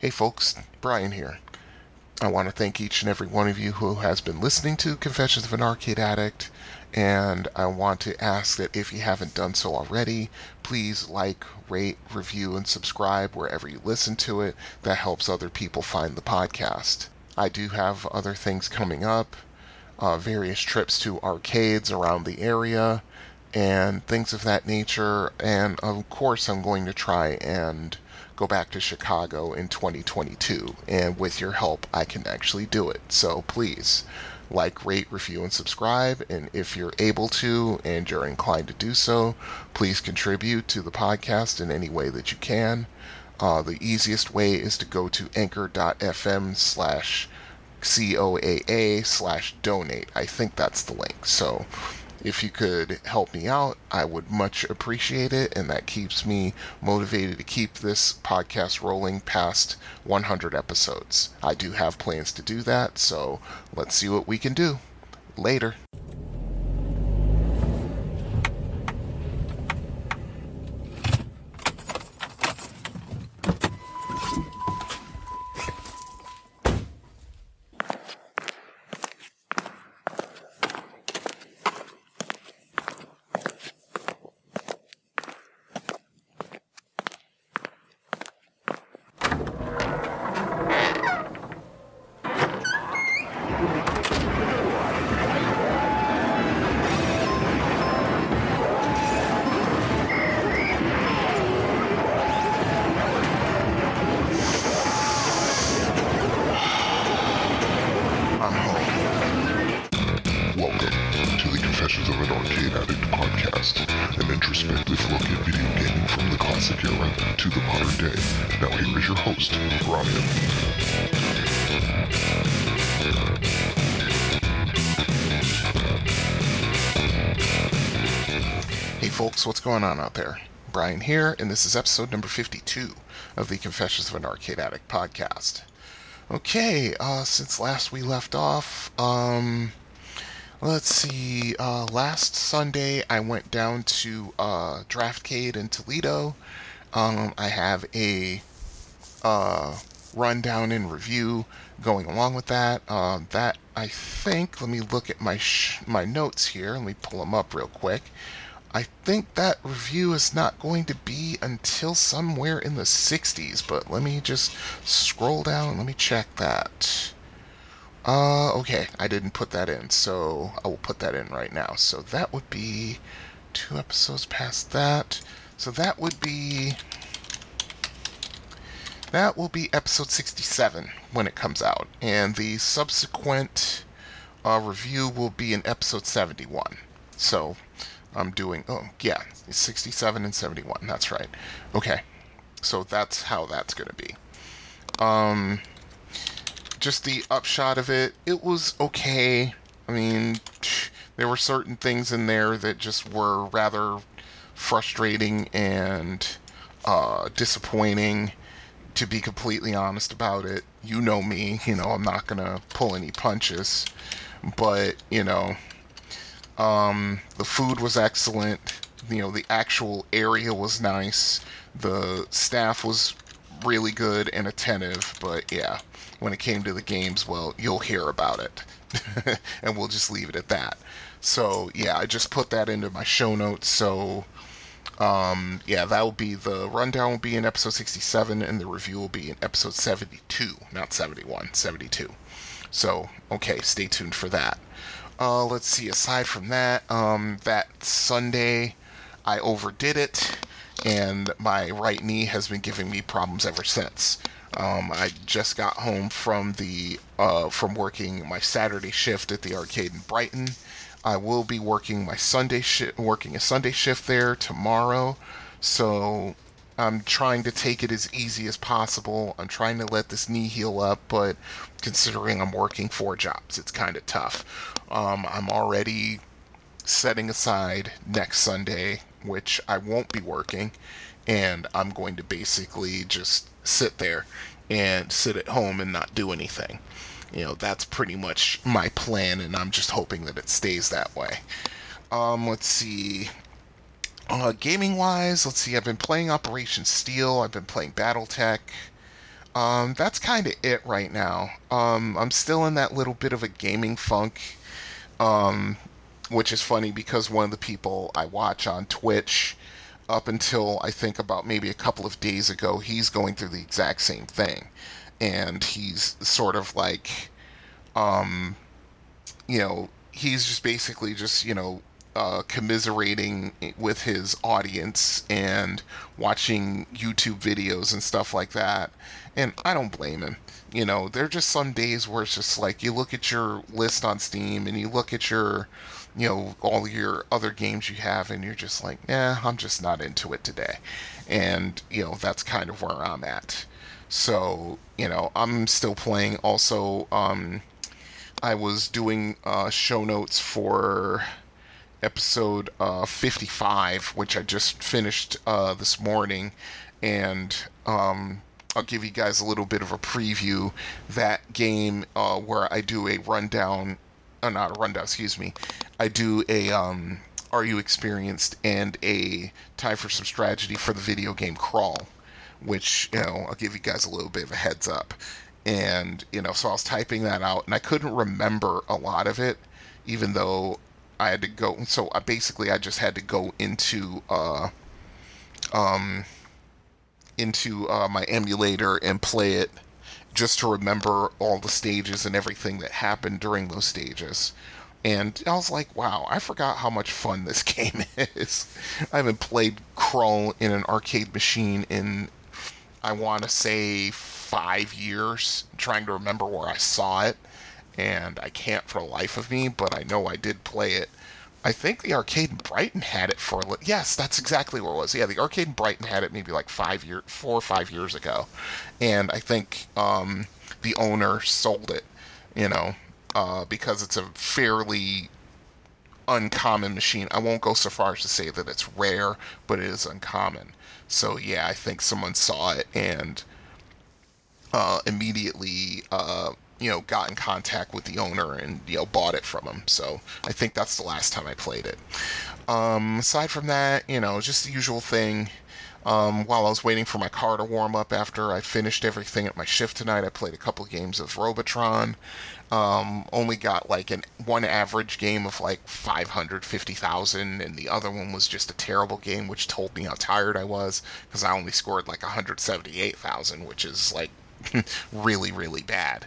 Hey folks, Brian here. I want to thank each and every one of you who has been listening to Confessions of an Arcade Addict, and I want to ask that if you haven't done so already, please like, rate, review, and subscribe wherever you listen to it. That helps other people find the podcast. I do have other things coming up, uh, various trips to arcades around the area, and things of that nature, and of course, I'm going to try and go back to Chicago in 2022. And with your help, I can actually do it. So please like, rate, review, and subscribe. And if you're able to and you're inclined to do so, please contribute to the podcast in any way that you can. Uh, the easiest way is to go to anchor.fm slash COAA slash donate. I think that's the link. So if you could help me out, I would much appreciate it, and that keeps me motivated to keep this podcast rolling past 100 episodes. I do have plans to do that, so let's see what we can do. Later. Confessions of an Arcade Addict podcast, an introspective look at video gaming from the classic era to the modern day. Now here is your host, Brian. Hey folks, what's going on out there? Brian here, and this is episode number 52 of the Confessions of an Arcade Addict podcast. Okay, uh, since last we left off, um, let's see, uh, last Sunday I went down to, uh, Draftcade in Toledo. Um, I have a, uh, rundown and review going along with that. Uh, that, I think, let me look at my, sh- my notes here, let me pull them up real quick. I think that review is not going to be until somewhere in the 60s, but let me just scroll down. Let me check that. Uh, okay, I didn't put that in, so I will put that in right now. So that would be two episodes past that. So that would be. That will be episode 67 when it comes out, and the subsequent uh, review will be in episode 71. So I'm doing, oh, yeah, 67 and 71. That's right. Okay. So that's how that's going to be. Um, just the upshot of it, it was okay. I mean, there were certain things in there that just were rather frustrating and uh, disappointing, to be completely honest about it. You know me, you know, I'm not to pull any punches. But, you know, um, the food was excellent. You know, the actual area was nice. The staff was really good and attentive. But yeah, when it came to the games, well, you'll hear about it. and we'll just leave it at that. So yeah, I just put that into my show notes. So um, yeah, that will be the rundown will be in episode 67 and the review will be in episode 72, not 71, 72. So, okay, stay tuned for that. Uh, let's see. Aside from that, um, that Sunday, I overdid it, and my right knee has been giving me problems ever since. Um, I just got home from the uh, from working my Saturday shift at the arcade in Brighton. I will be working my Sunday shift, working a Sunday shift there tomorrow. So I'm trying to take it as easy as possible. I'm trying to let this knee heal up, but considering I'm working four jobs, it's kind of tough. Um, I'm already setting aside next Sunday, which I won't be working, and I'm going to basically just sit there and sit at home and not do anything. You know, that's pretty much my plan, and I'm just hoping that it stays that way. Um, let's see. Uh, gaming wise, let's see. I've been playing Operation Steel. I've been playing BattleTech. um, that's kind of it right now. Um, I'm still in that little bit of a gaming funk, um, which is funny because one of the people I watch on Twitch, up until I think about maybe a couple of days ago, he's going through the exact same thing, and he's sort of like, um, you know, he's just basically just you know uh, commiserating with his audience and watching YouTube videos and stuff like that. And I don't blame him. You know, there are just some days where it's just like you look at your list on Steam and you look at your, you know, all your other games you have and you're just like, nah, I'm just not into it today. And, you know, that's kind of where I'm at. So, you know, I'm still playing also, um, I was doing uh, show notes for episode uh, 55, which I just finished uh, this morning, and um, I'll give you guys a little bit of a preview. That game uh, where I do a rundown, uh, not a rundown, excuse me, I do a um, Are You Experienced and a Time for Some Strategy for the video game Krull, which, you know, I'll give you guys a little bit of a heads up. And, you know, so I was typing that out, and I couldn't remember a lot of it, even though I had to go. So I basically I just had to go into uh, um, into uh, my emulator and play it just to remember all the stages and everything that happened during those stages. And I was like, wow, I forgot how much fun this game is. I haven't played Krull in an arcade machine in, I want to say, five years, trying to remember where I saw it and I can't for the life of me, but I know I did play it. I think the arcade in Brighton had it for yes, that's exactly where it was. Yeah, the arcade in Brighton had it maybe like five year, four or five years ago, and I think um, the owner sold it. You know, uh, because it's a fairly uncommon machine. I won't go so far as to say that it's rare, but it is uncommon. So yeah, I think someone saw it and uh, immediately uh, you know, got in contact with the owner and, you know, bought it from him. So I think that's the last time I played it. Um, aside from that, you know, just the usual thing. Um, while I was waiting for my car to warm up after I finished everything at my shift tonight, I played a couple games of Robotron. Um, only got like an one average game of like 550,000, and the other one was just a terrible game, which told me how tired I was because I only scored like 178,000, which is like really, really bad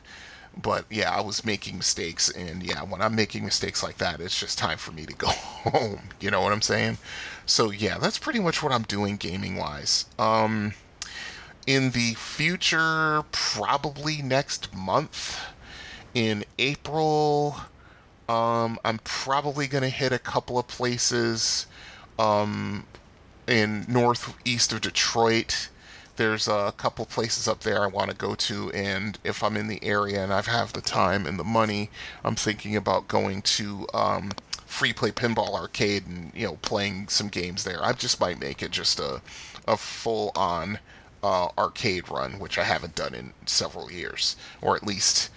but yeah, I was making mistakes, and yeah, when I'm making mistakes like that, it's just time for me to go home. You know what I'm saying? So yeah, that's pretty much what I'm doing gaming wise. Um, in the future, probably next month, in April, um, I'm probably gonna hit a couple of places, um, in northeast of Detroit there's a couple places up there I want to go to, and if I'm in the area and I have the time and the money, I'm thinking about going to um, Free Play Pinball Arcade and you know playing some games there. I just might make it just a a full on uh, arcade run, which I haven't done in several years, or at least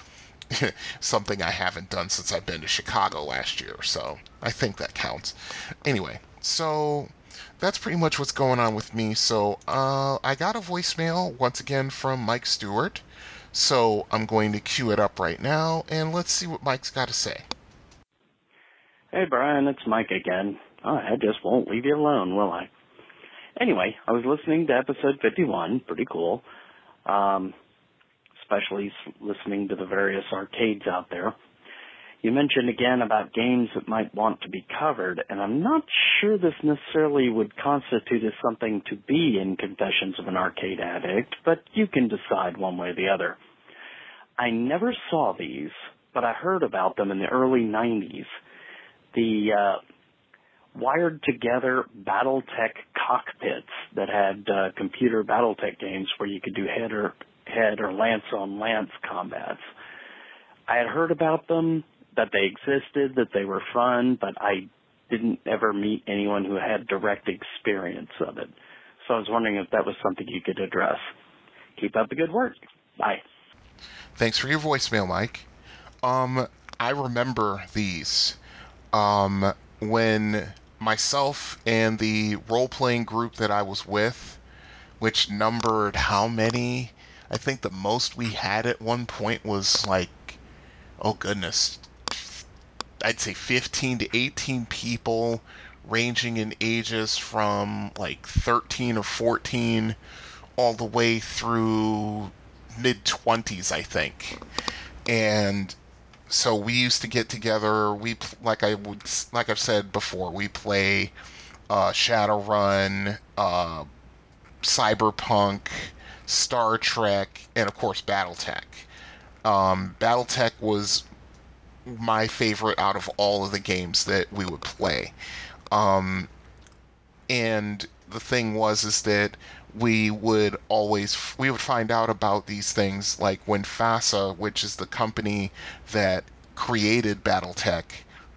something I haven't done since I've been to Chicago last year. So I think that counts. Anyway, so that's pretty much what's going on with me. So uh, I got a voicemail once again from Mike Stewart. So I'm going to cue it up right now, and let's see what Mike's got to say. Hey Brian, it's Mike again. Oh, I just won't leave you alone, will I? Anyway, I was listening to episode 51. Pretty cool. Um, especially listening to the various arcades out there. You mentioned again about games that might want to be covered, and I'm not sure this necessarily would constitute as something to be in Confessions of an Arcade Addict, but you can decide one way or the other. I never saw these, but I heard about them in the early 90s. The uh, wired together BattleTech cockpits that had uh, computer BattleTech games where you could do head or head or lance on lance combats. I had heard about them that they existed, that they were fun, but I didn't ever meet anyone who had direct experience of it. So I was wondering if that was something you could address. Keep up the good work. Bye. Thanks for your voicemail, Mike. Um, I remember these. Um, when myself and the role playing group that I was with, which numbered how many? I think the most we had at one point was like, oh goodness, I'd say 15 to 18 people, ranging in ages from like 13 or 14 all the way through mid 20s, I think. And so we used to get together. We like I would like I've said before, we play uh, Shadowrun, uh, Cyberpunk, Star Trek, and of course BattleTech. Um, BattleTech was my favorite out of all of the games that we would play. Um, and the thing was is that we would always we would find out about these things like when FASA, which is the company that created BattleTech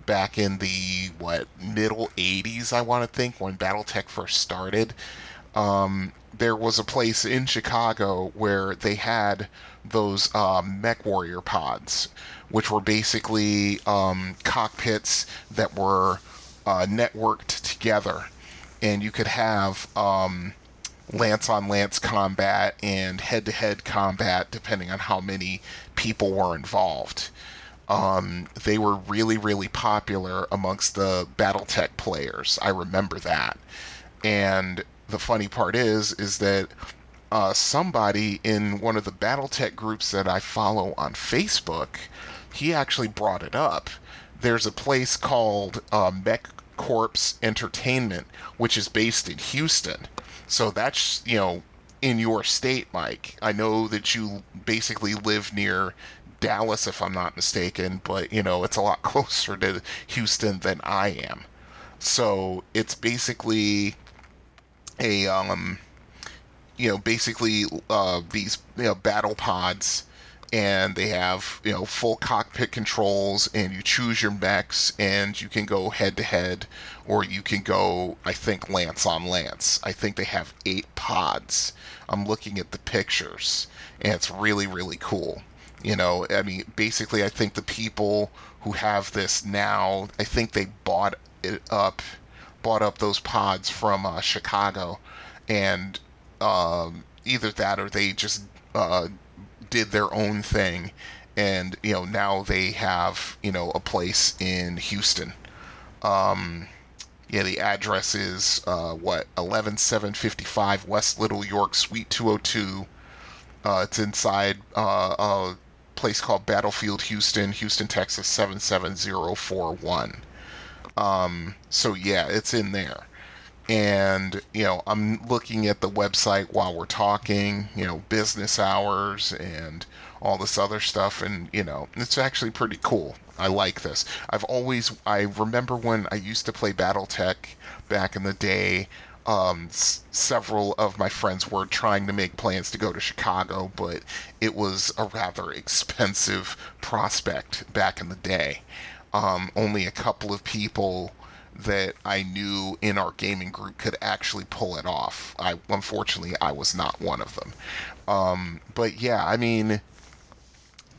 back in the what middle 80s, I want to think, when BattleTech first started. Um, there was a place in Chicago where they had those um, Mech Warrior pods, which were basically um, cockpits that were uh, networked together, and you could have um, lance on lance combat and head to head combat depending on how many people were involved. Um, they were really, really popular amongst the Battletech players. I remember that. And the funny part is, is that uh, somebody in one of the Battletech groups that I follow on Facebook, he actually brought it up. There's a place called uh, Mech Corps Entertainment, which is based in Houston. So that's, you know, in your state, Mike. I know that you basically live near Dallas, if I'm not mistaken, but, you know, it's a lot closer to Houston than I am. So it's basically a, um, you know, basically uh, these, you know, battle pods and they have you know full cockpit controls and you choose your mechs and you can go head to head or you can go i think lance on lance. I think they have eight pods. I'm looking at the pictures and it's really really cool. You know i mean basically i think the people who have this now i think they bought it up bought up those pods from uh, chicago and um, either that or they just uh, did their own thing, and you know now they have you know a place in Houston. Um, yeah, the address is uh, what eleven seven fifty five West Little York, Suite two hundred two. Uh, it's inside uh, a place called Battlefield Houston, Houston, Texas seven seven zero four one. Um, so yeah, it's in there and you know i'm looking at the website while we're talking you know business hours and all this other stuff and you know it's actually pretty cool. I like this. I've always i remember when i used to play battletech back in the day um, s- several of my friends were trying to make plans to go to chicago but it was a rather expensive prospect back in the day. Um, only a couple of people that I knew in our gaming group could actually pull it off. I unfortunately I was not one of them. Um, but yeah, I mean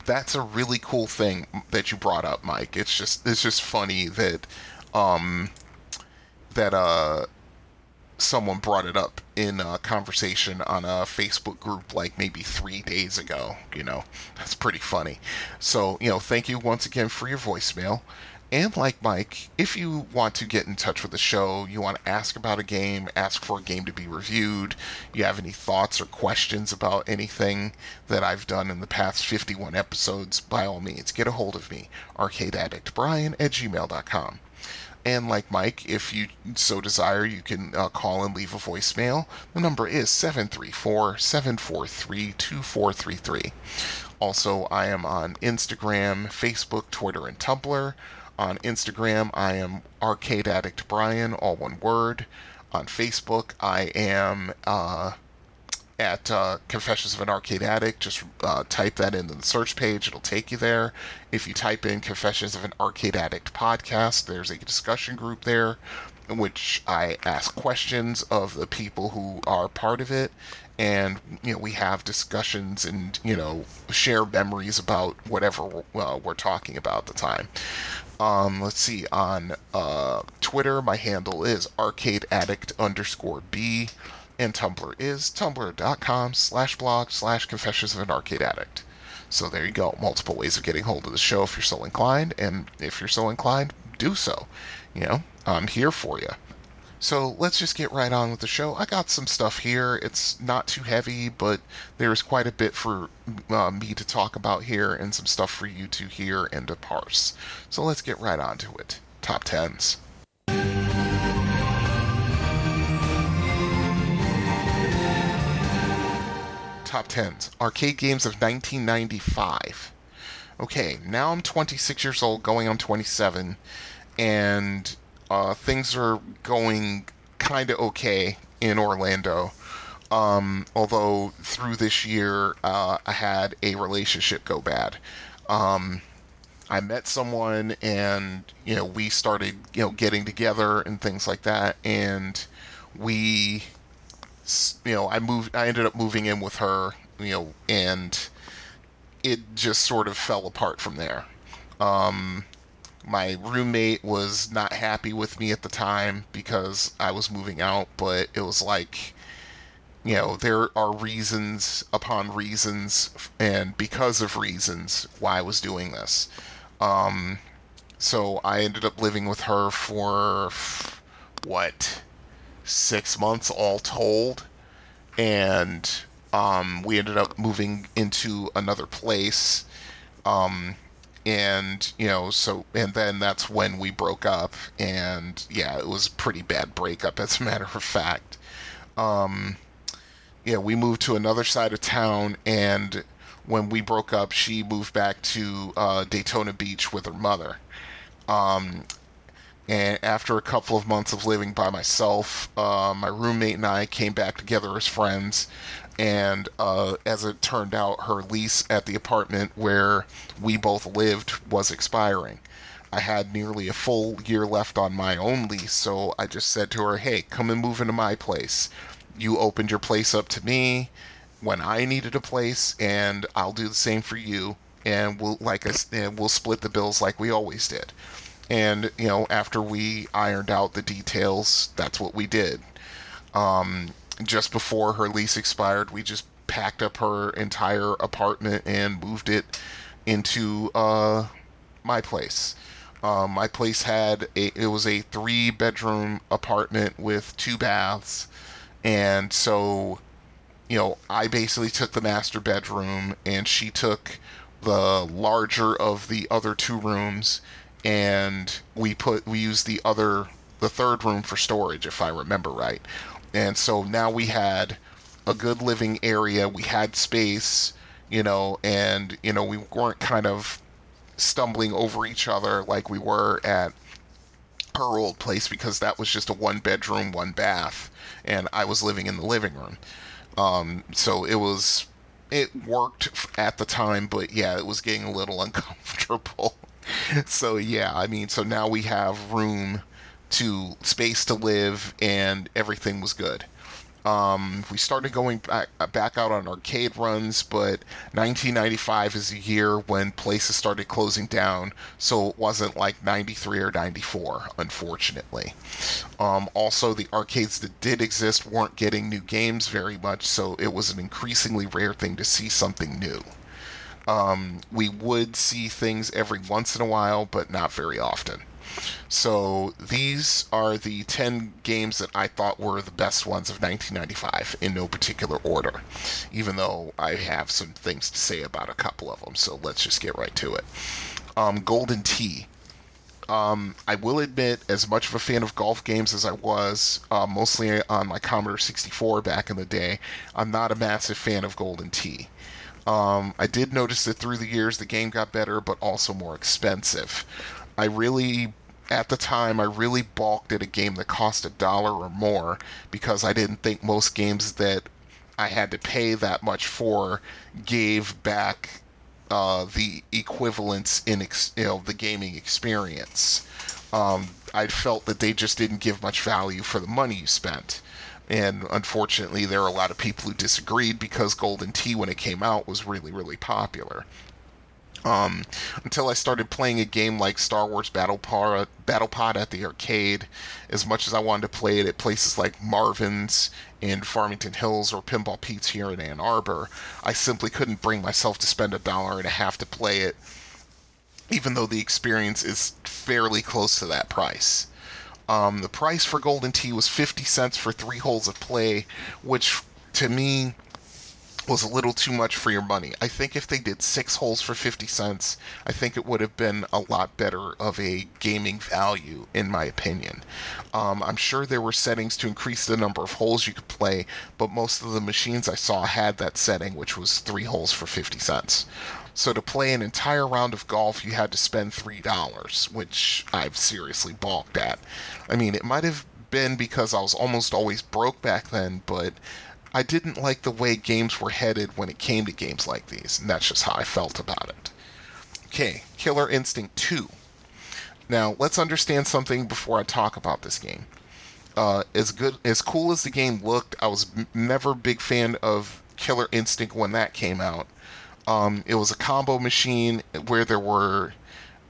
that's a really cool thing that you brought up, Mike. It's just it's just funny that um, that uh someone brought it up in a conversation on a Facebook group like maybe three days ago. You know, that's pretty funny. So, you know, thank you once again for your voicemail. And like Mike, if you want to get in touch with the show, you want to ask about a game, ask for a game to be reviewed, you have any thoughts or questions about anything that I've done in the past 51 episodes, by all means, get a hold of me, arcadeaddictbrian at gmail.com. And like Mike, if you so desire, you can uh, call and leave a voicemail. The number is 734 743 2433. Also, I am on Instagram, Facebook, Twitter, and Tumblr. On Instagram, I am Arcade Addict Brian, all one word. On Facebook, I am uh, at uh, Confessions of an Arcade Addict. Just uh, type that into the search page, it'll take you there. If you type in Confessions of an Arcade Addict podcast, there's a discussion group there in which I ask questions of the people who are part of it. And you know we have discussions and you know share memories about whatever uh, we're talking about at the time. Um, let's see, on uh, Twitter, my handle is arcade addict underscore B. and Tumblr is tumblr.com slash blog slash confessions of an arcade addict. So there you go. Multiple ways of getting hold of the show if you're so inclined, and if you're so inclined, do so. You know, I'm here for you. So let's just get right on with the show. I got some stuff here. It's not too heavy, but there's quite a bit for uh, me to talk about here and some stuff for you to hear and to parse. So let's get right on to it. Top 10s. Top 10s. Arcade games of 1995. Okay, now I'm 26 years old, going on 27, and uh, things are going kind of okay in Orlando. Um, although through this year, uh, I had a relationship go bad. Um, I met someone, and you know, we started, you know, getting together and things like that, and we, you know, I moved. I ended up moving in with her, you know, and it just sort of fell apart from there. Um, my roommate was not happy with me at the time because I was moving out, but it was like, you know, there are reasons upon reasons, and because of reasons why I was doing this. Um, so I ended up living with her for what six months all told, and um, we ended up moving into another place. Um, and you know so and then that's when we broke up and yeah it was a pretty bad breakup as a matter of fact. Um yeah we moved to another side of town and when we broke up she moved back to uh, daytona beach with her mother. Um and after a couple of months of living by myself uh, my roommate and i came back together as friends and uh, as it turned out, her lease at the apartment where we both lived was expiring. I had nearly a full year left on my own lease, so I just said to her, "Hey, come and move into my place. You opened your place up to me when I needed a place, and I'll do the same for you, and we'll like us, and we'll split the bills like we always did." And you know, after we ironed out the details, that's what we did. Um, just before her lease expired, we just packed up her entire apartment and moved it into uh, my place. Um, my place had a it was a three bedroom apartment with two baths, and so you know I basically took the master bedroom and she took the larger of the other two rooms, and we put we used the other the third room for storage if I remember right. And so now we had a good living area, we had space, you know, and, you know, we weren't kind of stumbling over each other like we were at her old place because that was just a one bedroom, one bath, and I was living in the living room. Um, so it was, it worked at the time, but yeah, it was getting a little uncomfortable. so yeah, I mean, so now we have room to space to live, and everything was good. Um, we started going back, back out on arcade runs, but 1995 is a year when places started closing down, so it wasn't like 93 or 94, unfortunately. Um, also, the arcades that did exist weren't getting new games very much, so it was an increasingly rare thing to see something new. Um, we would see things every once in a while, but not very often. So these are the 10 games that I thought were the best ones of 1995 in no particular order, even though I have some things to say about a couple of them. So let's just get right to it. Um, Golden Tee. Um, I will admit, as much of a fan of golf games as I was, uh, mostly on my Commodore 64 back in the day, I'm not a massive fan of Golden Tee. Um, I did notice that through the years the game got better, but also more expensive. I really at the time, I really balked at a game that cost a dollar or more because I didn't think most games that I had to pay that much for gave back uh, the equivalence in ex- you know the gaming experience. Um, I felt that they just didn't give much value for the money you spent. And unfortunately, there are a lot of people who disagreed because Golden Tee, when it came out, was really, really popular. Um, until I started playing a game like Star Wars Battle Pod, Battle Pod at the arcade, as much as I wanted to play it at places like Marvin's in Farmington Hills or Pinball Pete's here in Ann Arbor, I simply couldn't bring myself to spend a dollar and a half to play it, even though the experience is fairly close to that price. Um, the price for Golden Tee was 50 cents for three holes of play, which to me was a little too much for your money. I think if they did six holes for 50 cents, I think it would have been a lot better of a gaming value, in my opinion. Um, I'm sure there were settings to increase the number of holes you could play, but most of the machines I saw had that setting, which was three holes for 50 cents. So to play an entire round of golf, you had to spend $3, which I've seriously balked at. I mean, it might have been because I was almost always broke back then, but I didn't like the way games were headed when it came to games like these, and that's just how I felt about it. Okay, Killer Instinct 2. Now, let's understand something before I talk about this game. Uh, as good, as cool as the game looked, I was m- never a big fan of Killer Instinct when that came out. Um, it was a combo machine where there were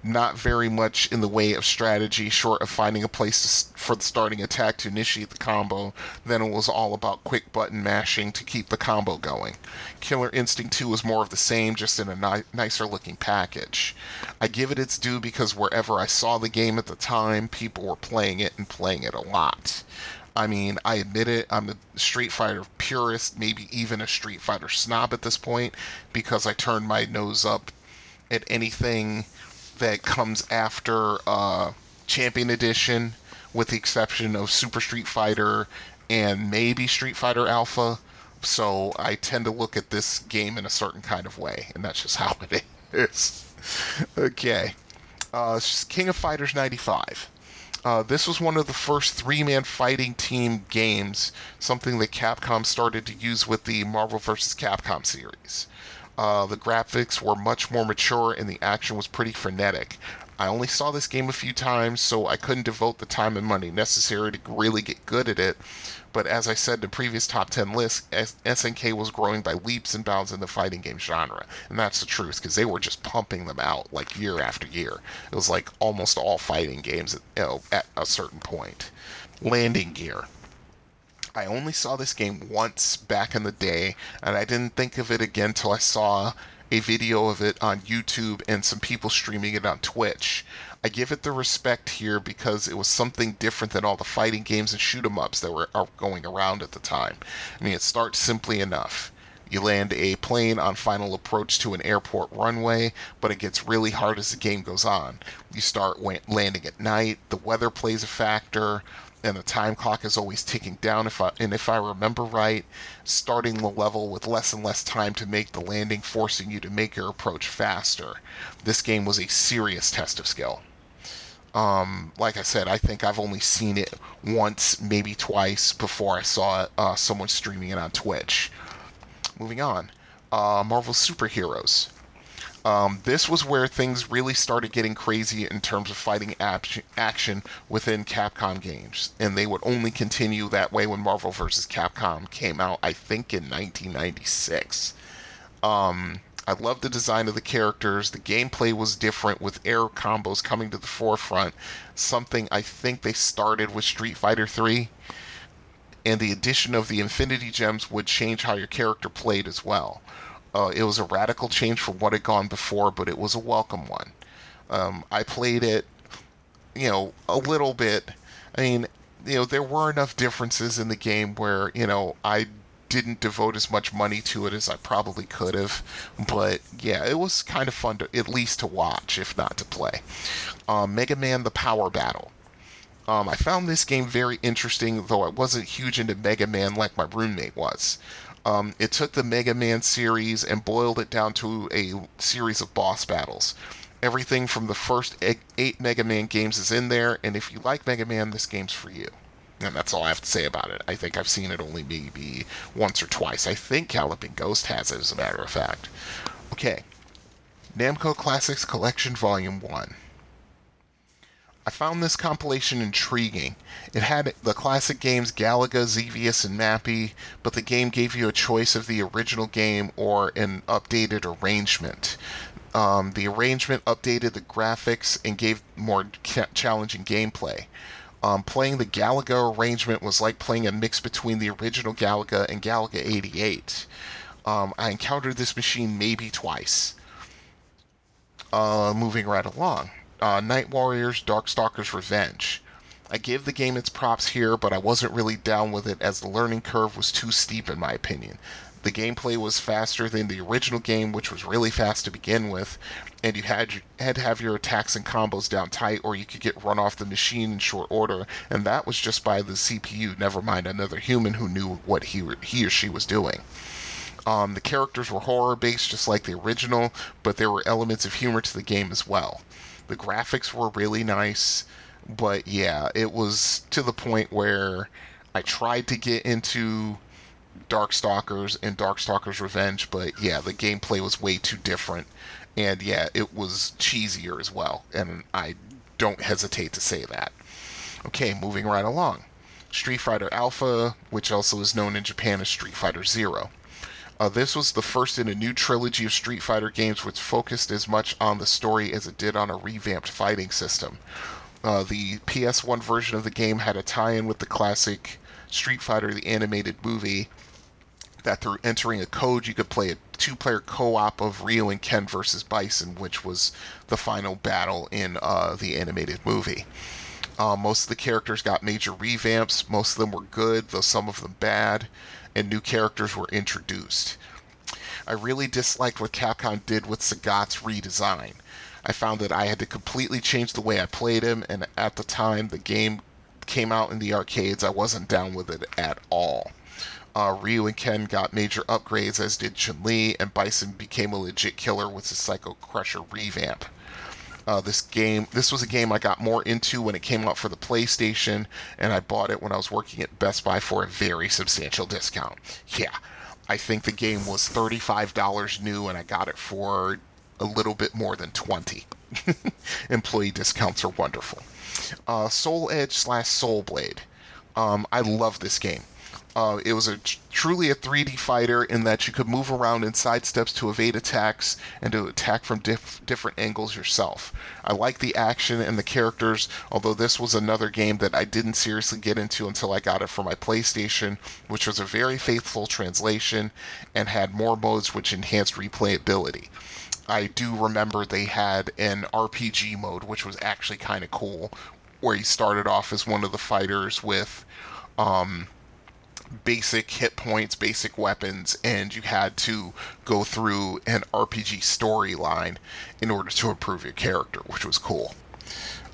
not very much in the way of strategy, short of finding a place to, for the starting attack to initiate the combo. Then it was all about quick button mashing to keep the combo going. Killer Instinct 2 was more of the same, just in a ni- nicer looking package. I give it its due because wherever I saw the game at the time, people were playing it and playing it a lot. I mean, I admit it, I'm a Street Fighter purist, maybe even a Street Fighter snob at this point, because I turned my nose up at anything that comes after uh, Champion Edition, with the exception of Super Street Fighter and maybe Street Fighter Alpha. So I tend to look at this game in a certain kind of way, and that's just how it is. okay. Uh, King of Fighters 95. Uh, this was one of the first three man fighting team games, something that Capcom started to use with the Marvel vs. Capcom series. Uh, the graphics were much more mature and the action was pretty frenetic. I only saw this game a few times, so I couldn't devote the time and money necessary to really get good at it. But as I said in the previous top 10 list, SNK was growing by leaps and bounds in the fighting game genre. And that's the truth, because they were just pumping them out like year after year. It was like almost all fighting games you know, at a certain point. Landing gear. I only saw this game once back in the day, and I didn't think of it again till I saw a video of it on YouTube and some people streaming it on Twitch. I give it the respect here because it was something different than all the fighting games and shoot 'em ups that were going around at the time. I mean, it starts simply enough. You land a plane on final approach to an airport runway, but it gets really hard as the game goes on. You start landing at night, the weather plays a factor, and the time clock is always ticking down if I and if I remember right, starting the level with less and less time to make the landing, forcing you to make your approach faster. This game was a serious test of skill. Um, like I said, I think I've only seen it once, maybe twice, before I saw uh, someone streaming it on Twitch. Moving on, uh, Marvel Superheroes. Um, this was where things really started getting crazy in terms of fighting action within Capcom games, and they would only continue that way when Marvel vs. Capcom came out, I think, in 1996. Um, I love the design of the characters. The gameplay was different with air combos coming to the forefront, something I think they started with Street Fighter 3. And the addition of the Infinity Gems would change how your character played as well. Uh, it was a radical change from what had gone before, but it was a welcome one. Um, I played it, you know, a little bit. I mean, you know, there were enough differences in the game where, you know, I didn't devote as much money to it as I probably could have. But yeah, it was kind of fun to at least to watch, if not to play. Um, Mega Man The Power Battle. Um, I found this game very interesting, though I wasn't huge into Mega Man like my roommate was. Um, it took the Mega Man series and boiled it down to a series of boss battles. Everything from the first eight Mega Man games is in there, and if you like Mega Man, this game's for you. And that's all I have to say about it. I think I've seen it only maybe once or twice. I think Galloping Ghost has it, as a matter of fact. Okay. Namco Classics Collection Volume 1. I found this compilation intriguing. It had the classic games Galaga, Xevious, and Mappy, but the game gave you a choice of the original game or an updated arrangement. Um, the arrangement updated the graphics and gave more ca- challenging gameplay. Um, playing the Galaga arrangement was like playing a mix between the original Galaga and Galaga 88. Um, I encountered this machine maybe twice. Uh, moving right along. Uh, Night Warriors Darkstalkers Revenge. I give the game its props here, but I wasn't really down with it as the learning curve was too steep in my opinion. The gameplay was faster than the original game, which was really fast to begin with, and you had had to have your attacks and combos down tight, or you could get run off the machine in short order, and that was just by the CPU. Never mind another human who knew what he he or she was doing. Um, the characters were horror based, just like the original, but there were elements of humor to the game as well. The graphics were really nice, but yeah, it was to the point where I tried to get into Darkstalkers and Darkstalkers Revenge, but yeah, the gameplay was way too different. And yeah, it was cheesier as well, and I don't hesitate to say that. Okay, moving right along. Street Fighter Alpha, which also is known in Japan as Street Fighter Zero. Uh, this was the first in a new trilogy of Street Fighter games which focused as much on the story as it did on a revamped fighting system. Uh, the PS1 version of the game had a tie in with the classic Street Fighter the animated movie, that through entering a code you could play a two-player co-op of Ryu and Ken versus Bison, which was the final battle in uh, the animated movie. Uh, most of the characters got major revamps. Most of them were good, though some of them bad, and new characters were introduced. I really disliked what Capcom did with Sagat's redesign. I found that I had to completely change the way I played him, and at the time the game came out in the arcades, I wasn't down with it at all. Uh, Ryu and Ken got major upgrades, as did Chun Li, and Bison became a legit killer with his Psycho Crusher revamp. Uh, this game, this was a game I got more into when it came out for the PlayStation, and I bought it when I was working at Best Buy for a very substantial discount. Yeah, I think the game was $35 new, and I got it for a little bit more than 20. Employee discounts are wonderful. Uh, Soul Edge slash Soul Blade. Um, I love this game. Uh, it was a truly a 3D fighter in that you could move around in side steps to evade attacks and to attack from diff- different angles yourself. I like the action and the characters, although this was another game that I didn't seriously get into until I got it for my PlayStation, which was a very faithful translation and had more modes which enhanced replayability. I do remember they had an RPG mode, which was actually kind of cool, where you started off as one of the fighters with. Um, basic hit points, basic weapons, and you had to go through an RPG storyline in order to improve your character, which was cool.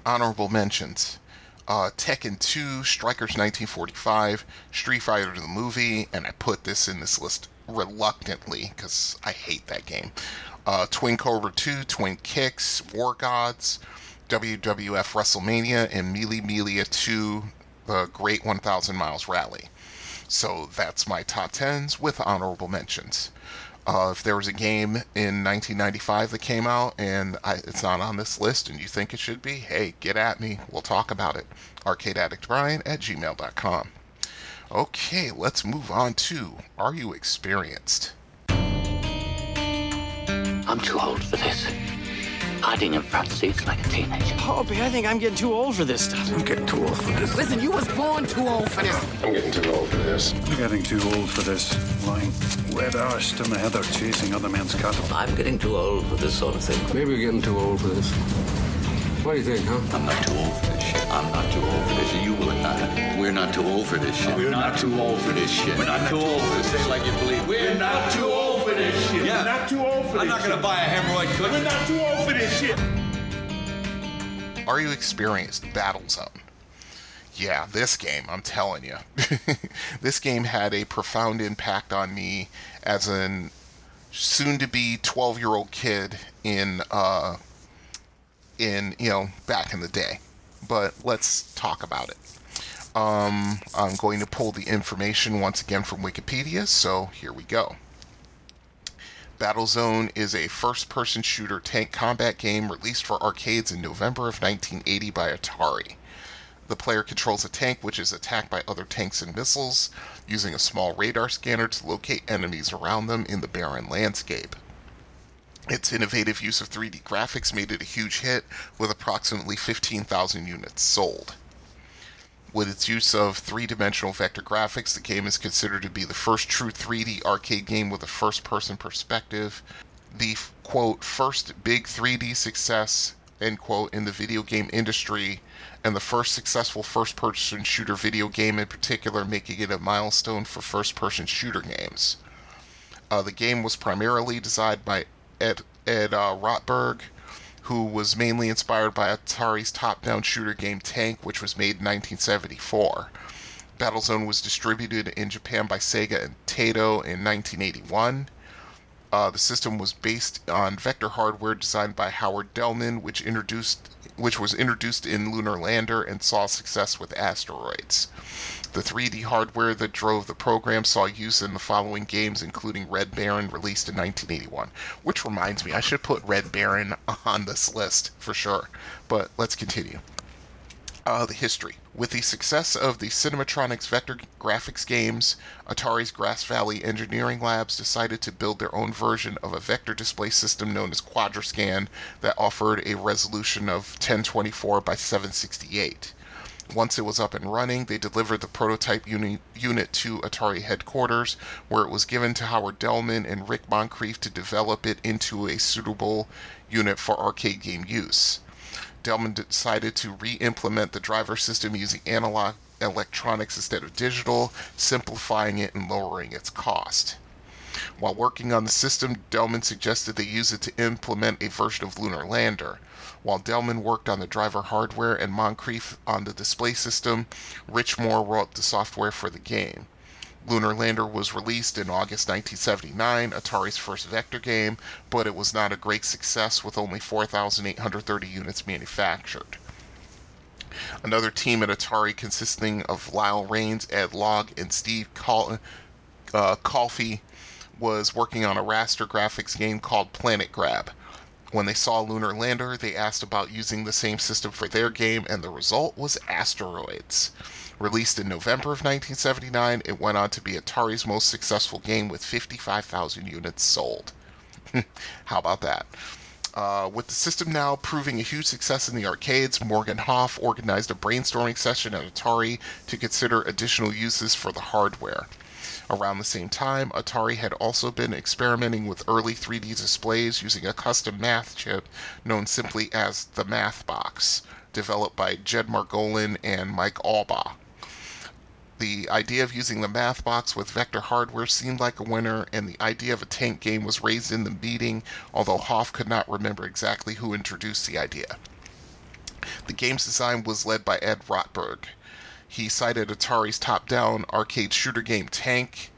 Honorable mentions. Uh, Tekken 2, Strikers 1945, Street Fighter the movie, and I put this in this list reluctantly because I hate that game. Uh, Twin Cobra 2, Twin Kicks, War Gods, WWF WrestleMania, and Mille Miglia 2, the Great 1000 Miles Rally. So that's my top 10s with honorable mentions. Uh, if there was a game in 1995 that came out and I, it's not on this list and you think it should be, hey, get at me. We'll talk about it. ArcadeAddictBrian at gmail.com. Okay, let's move on to Are You Experienced? I'm too old for this. Hiding in front seats like a teenager. Hobie, I think I'm getting too old for this stuff. I'm getting too old for this. Listen, you was born too old for this. I'm getting too old for this. I'm getting too old for this. Lying wet-arsed in the heather chasing other men's cattle. I'm getting too old for this sort of thing. Maybe we're getting too old for this. What do you think, huh? I'm not too old for this shit. I'm not too old for this shit. You will not. We're not too old for this shit. We're not too old for this shit. We're not too old for this. Say like you believe. We're not too old for this shit. Yeah. We're not too old for this I'm not gonna buy a hemorrhoid cushion. We're not too old for this shit. Are you experienced? Battlezone. Yeah, this game, I'm telling you. this game had a profound impact on me as an soon to be 12 year old kid in, uh, in, you know, back in the day. But let's talk about it. Um, I'm going to pull the information once again from Wikipedia, so here we go. Battlezone is a first person shooter tank combat game released for arcades in November of 1980 by Atari. The player controls a tank which is attacked by other tanks and missiles, using a small radar scanner to locate enemies around them in the barren landscape. Its innovative use of 3D graphics made it a huge hit, with approximately 15,000 units sold. With its use of three dimensional vector graphics, the game is considered to be the first true 3D arcade game with a first person perspective. The quote, first big 3D success, end quote, in the video game industry, and the first successful first person shooter video game in particular, making it a milestone for first person shooter games. Uh, the game was primarily designed by Ed, Ed uh, Rotberg, who was mainly inspired by Atari's top down shooter game Tank, which was made in 1974. Battlezone was distributed in Japan by Sega and Taito in 1981. Uh, the system was based on vector hardware designed by Howard Delman, which introduced which was introduced in Lunar Lander and saw success with asteroids. The 3D hardware that drove the program saw use in the following games, including Red Baron, released in 1981. Which reminds me, I should put Red Baron on this list for sure. But let's continue. Uh, the history. With the success of the Cinematronics vector graphics games, Atari's Grass Valley Engineering Labs decided to build their own version of a vector display system known as Quadrascan that offered a resolution of 1024 by 768. Once it was up and running, they delivered the prototype uni- unit to Atari headquarters, where it was given to Howard Delman and Rick Moncrief to develop it into a suitable unit for arcade game use. Delman decided to re implement the driver system using analog electronics instead of digital, simplifying it and lowering its cost. While working on the system, Delman suggested they use it to implement a version of Lunar Lander. While Delman worked on the driver hardware and Moncrief on the display system, Rich Moore wrote the software for the game. Lunar Lander was released in August 1979, Atari's first vector game, but it was not a great success with only 4,830 units manufactured. Another team at Atari consisting of Lyle Rains, Ed Logg, and Steve uh, Calfee was working on a raster graphics game called Planet Grab. When they saw Lunar Lander, they asked about using the same system for their game, and the result was Asteroids. Released in November of 1979, it went on to be Atari's most successful game with 55,000 units sold. How about that? Uh, with the system now proving a huge success in the arcades, Morgan Hoff organized a brainstorming session at Atari to consider additional uses for the hardware. Around the same time, Atari had also been experimenting with early 3D displays using a custom math chip known simply as the Math Box, developed by Jed Margolin and Mike Albaugh. The idea of using the math box with vector hardware seemed like a winner, and the idea of a tank game was raised in the meeting, although Hoff could not remember exactly who introduced the idea. The game's design was led by Ed Rotberg. He cited Atari's top down arcade shooter game Tank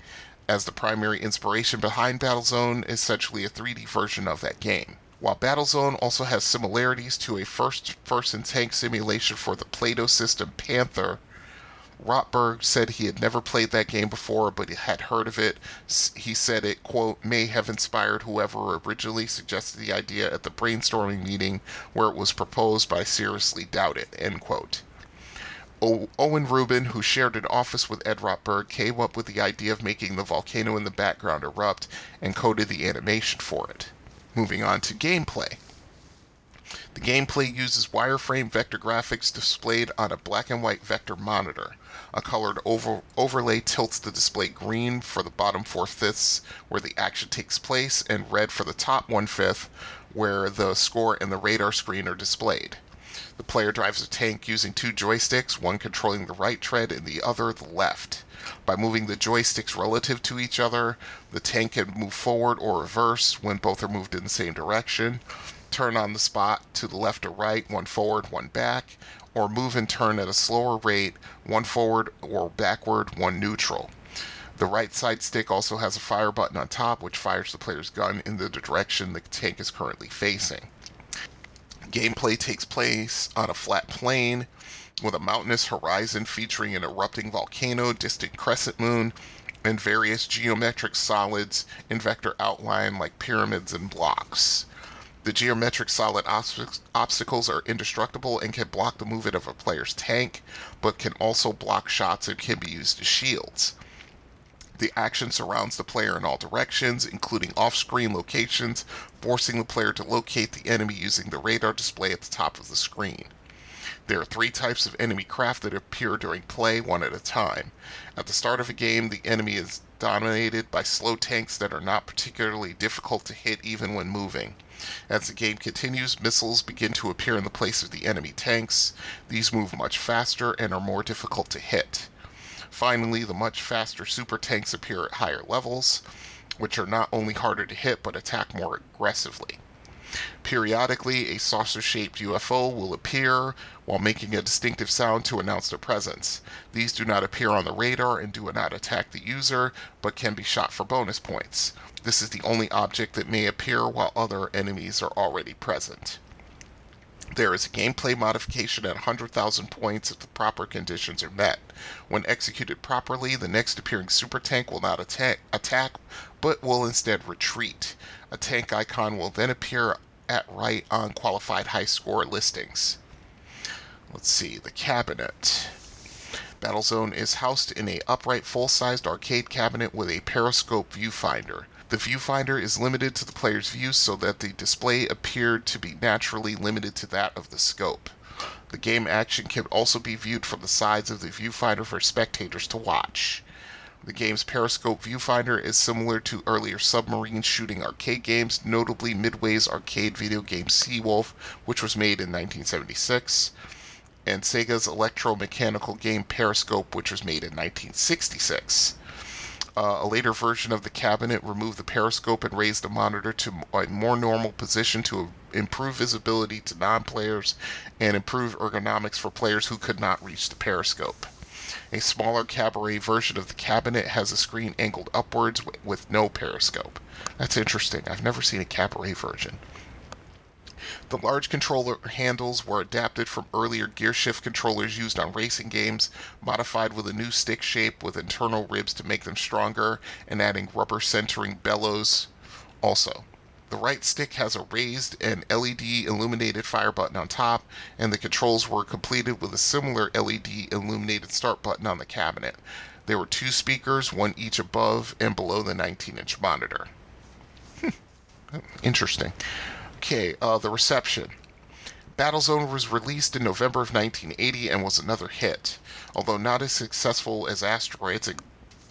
as the primary inspiration behind Battlezone, essentially a 3D version of that game. While Battlezone also has similarities to a first person tank simulation for the Plato system Panther, Rotberg said he had never played that game before, but had heard of it. He said it, quote, may have inspired whoever originally suggested the idea at the brainstorming meeting where it was proposed, but I seriously doubt it, end quote. O- Owen Rubin, who shared an office with Ed Rotberg, came up with the idea of making the volcano in the background erupt and coded the animation for it. Moving on to gameplay. The gameplay uses wireframe vector graphics displayed on a black and white vector monitor. A colored over- overlay tilts the display green for the bottom four fifths where the action takes place, and red for the top one fifth where the score and the radar screen are displayed. The player drives a tank using two joysticks, one controlling the right tread and the other the left. By moving the joysticks relative to each other, the tank can move forward or reverse when both are moved in the same direction, turn on the spot to the left or right, one forward, one back, or move and turn at a slower rate, one forward or backward, one neutral. The right side stick also has a fire button on top, which fires the player's gun in the direction the tank is currently facing. Gameplay takes place on a flat plain with a mountainous horizon featuring an erupting volcano, distant crescent moon, and various geometric solids in vector outline like pyramids and blocks. The geometric solid obst- obstacles are indestructible and can block the movement of a player's tank, but can also block shots and can be used as shields. The action surrounds the player in all directions, including off screen locations, forcing the player to locate the enemy using the radar display at the top of the screen. There are three types of enemy craft that appear during play, one at a time. At the start of a game, the enemy is dominated by slow tanks that are not particularly difficult to hit even when moving. As the game continues, missiles begin to appear in the place of the enemy tanks. These move much faster and are more difficult to hit. Finally, the much faster super tanks appear at higher levels, which are not only harder to hit but attack more aggressively. Periodically, a saucer shaped UFO will appear while making a distinctive sound to announce their presence. These do not appear on the radar and do not attack the user, but can be shot for bonus points. This is the only object that may appear while other enemies are already present. There is a gameplay modification at 100,000 points if the proper conditions are met. When executed properly, the next appearing super tank will not attack, attack but will instead retreat. A tank icon will then appear at right on qualified high score listings. Let's see, the cabinet. Battlezone is housed in a upright full-sized arcade cabinet with a periscope viewfinder. The viewfinder is limited to the player's view so that the display appeared to be naturally limited to that of the scope. The game action can also be viewed from the sides of the viewfinder for spectators to watch. The game's periscope viewfinder is similar to earlier submarine shooting arcade games, notably Midway's arcade video game Seawolf, which was made in 1976, and Sega's electromechanical game Periscope, which was made in 1966. Uh, a later version of the cabinet removed the periscope and raised the monitor to a more normal position to improve visibility to non players and improve ergonomics for players who could not reach the periscope. A smaller cabaret version of the cabinet has a screen angled upwards with no periscope. That's interesting. I've never seen a cabaret version. The large controller handles were adapted from earlier gear shift controllers used on racing games, modified with a new stick shape with internal ribs to make them stronger, and adding rubber centering bellows also. The right stick has a raised and LED illuminated fire button on top, and the controls were completed with a similar LED illuminated start button on the cabinet. There were two speakers, one each above and below the 19 inch monitor. Hmm. Interesting. Okay, uh, the reception. Battlezone was released in November of 1980 and was another hit. Although not as successful as Asteroids,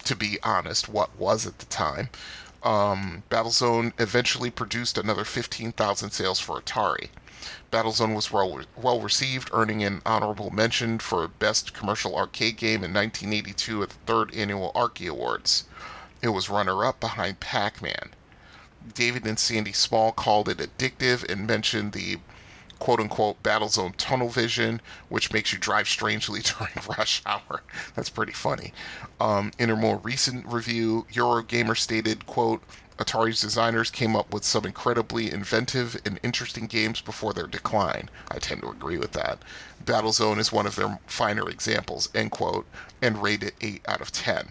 to be honest, what was at the time, um, Battlezone eventually produced another 15,000 sales for Atari. Battlezone was well, well received, earning an honorable mention for Best Commercial Arcade Game in 1982 at the third annual Arkie Awards. It was runner up behind Pac Man. David and Sandy Small called it addictive and mentioned the quote unquote Battlezone tunnel vision, which makes you drive strangely during rush hour. That's pretty funny. Um, in a more recent review, Eurogamer stated, quote, Atari's designers came up with some incredibly inventive and interesting games before their decline. I tend to agree with that. Battlezone is one of their finer examples, end quote, and rated 8 out of 10.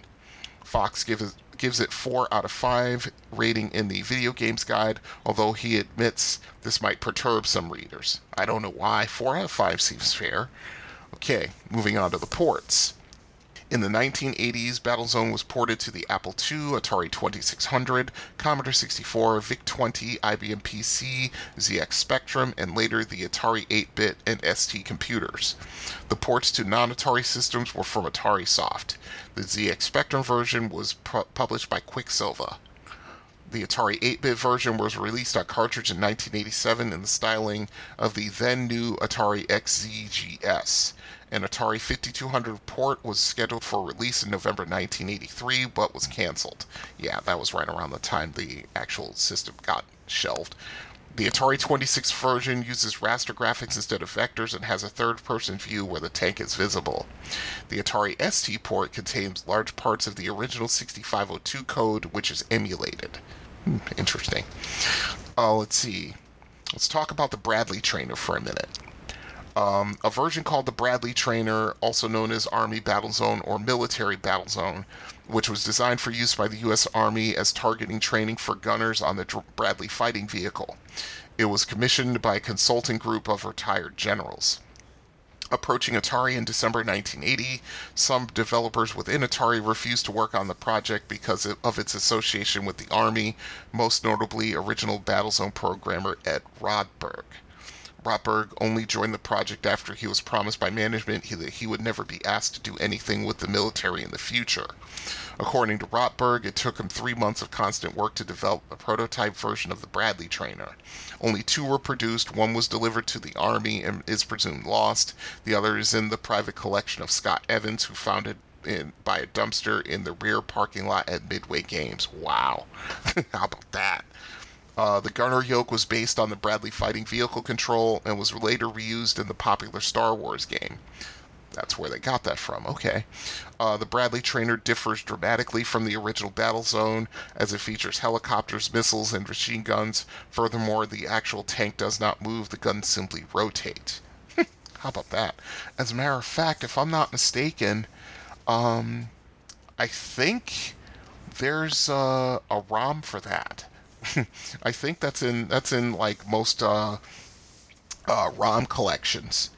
Fox gives gives it 4 out of 5 rating in the video games guide, although he admits this might perturb some readers. I don't know why. 4 out of 5 seems fair. Okay, moving on to the ports. In the 1980s, Battlezone was ported to the Apple II, Atari 2600, Commodore 64, VIC-20, IBM PC, ZX Spectrum, and later the Atari 8-bit and ST computers. The ports to non-Atari systems were from Atarisoft. The ZX Spectrum version was pu- published by Quicksilva. The Atari 8-bit version was released on cartridge in 1987 in the styling of the then new Atari XEGS. An Atari 5200 port was scheduled for release in November 1983, but was canceled. Yeah, that was right around the time the actual system got shelved. The Atari 26 version uses raster graphics instead of vectors and has a third person view where the tank is visible. The Atari ST port contains large parts of the original 6502 code, which is emulated. Hmm, interesting. Uh, let's see. Let's talk about the Bradley trainer for a minute. Um, a version called the Bradley Trainer, also known as Army Battlezone or Military Battlezone, which was designed for use by the U.S. Army as targeting training for gunners on the Bradley fighting vehicle. It was commissioned by a consulting group of retired generals. Approaching Atari in December 1980, some developers within Atari refused to work on the project because of its association with the Army, most notably original Battlezone programmer Ed Rotberg. Rotberg only joined the project after he was promised by management that he would never be asked to do anything with the military in the future. According to Rotberg, it took him three months of constant work to develop a prototype version of the Bradley trainer. Only two were produced. One was delivered to the Army and is presumed lost. The other is in the private collection of Scott Evans, who found it in, by a dumpster in the rear parking lot at Midway Games. Wow. How about that? Uh, the gunner yoke was based on the Bradley fighting vehicle control and was later reused in the popular Star Wars game. That's where they got that from. Okay. Uh, the Bradley trainer differs dramatically from the original Battlezone as it features helicopters, missiles, and machine guns. Furthermore, the actual tank does not move, the guns simply rotate. How about that? As a matter of fact, if I'm not mistaken, um, I think there's a ROM for that. I think that's in that's in like most uh, uh, ROM collections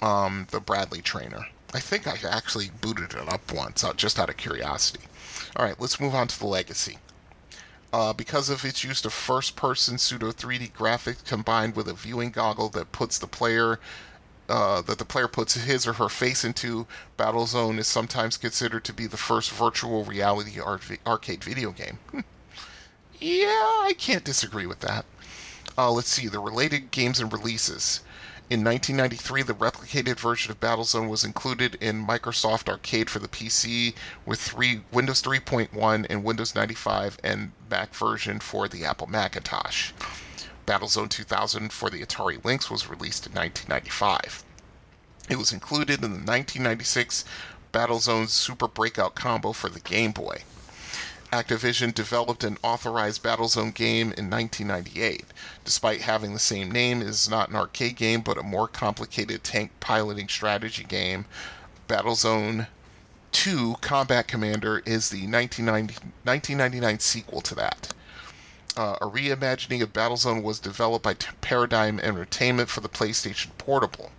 um, the Bradley trainer. I think I actually booted it up once, uh, just out of curiosity. All right, let's move on to the legacy. Uh, because of its use of first-person pseudo 3D graphics combined with a viewing goggle that puts the player uh, that the player puts his or her face into, Battlezone is sometimes considered to be the first virtual reality arcade video game. Yeah, I can't disagree with that. Uh, let's see the related games and releases. In 1993, the replicated version of Battlezone was included in Microsoft Arcade for the PC with three, Windows 3.1 and Windows 95 and Mac version for the Apple Macintosh. Battlezone 2000 for the Atari Lynx was released in 1995. It was included in the 1996 Battlezone Super Breakout combo for the Game Boy. Activision developed an authorized Battlezone game in 1998. Despite having the same name, it is not an arcade game but a more complicated tank piloting strategy game. Battlezone 2 Combat Commander is the 1999 sequel to that. Uh, a reimagining of Battlezone was developed by Paradigm Entertainment for the PlayStation Portable.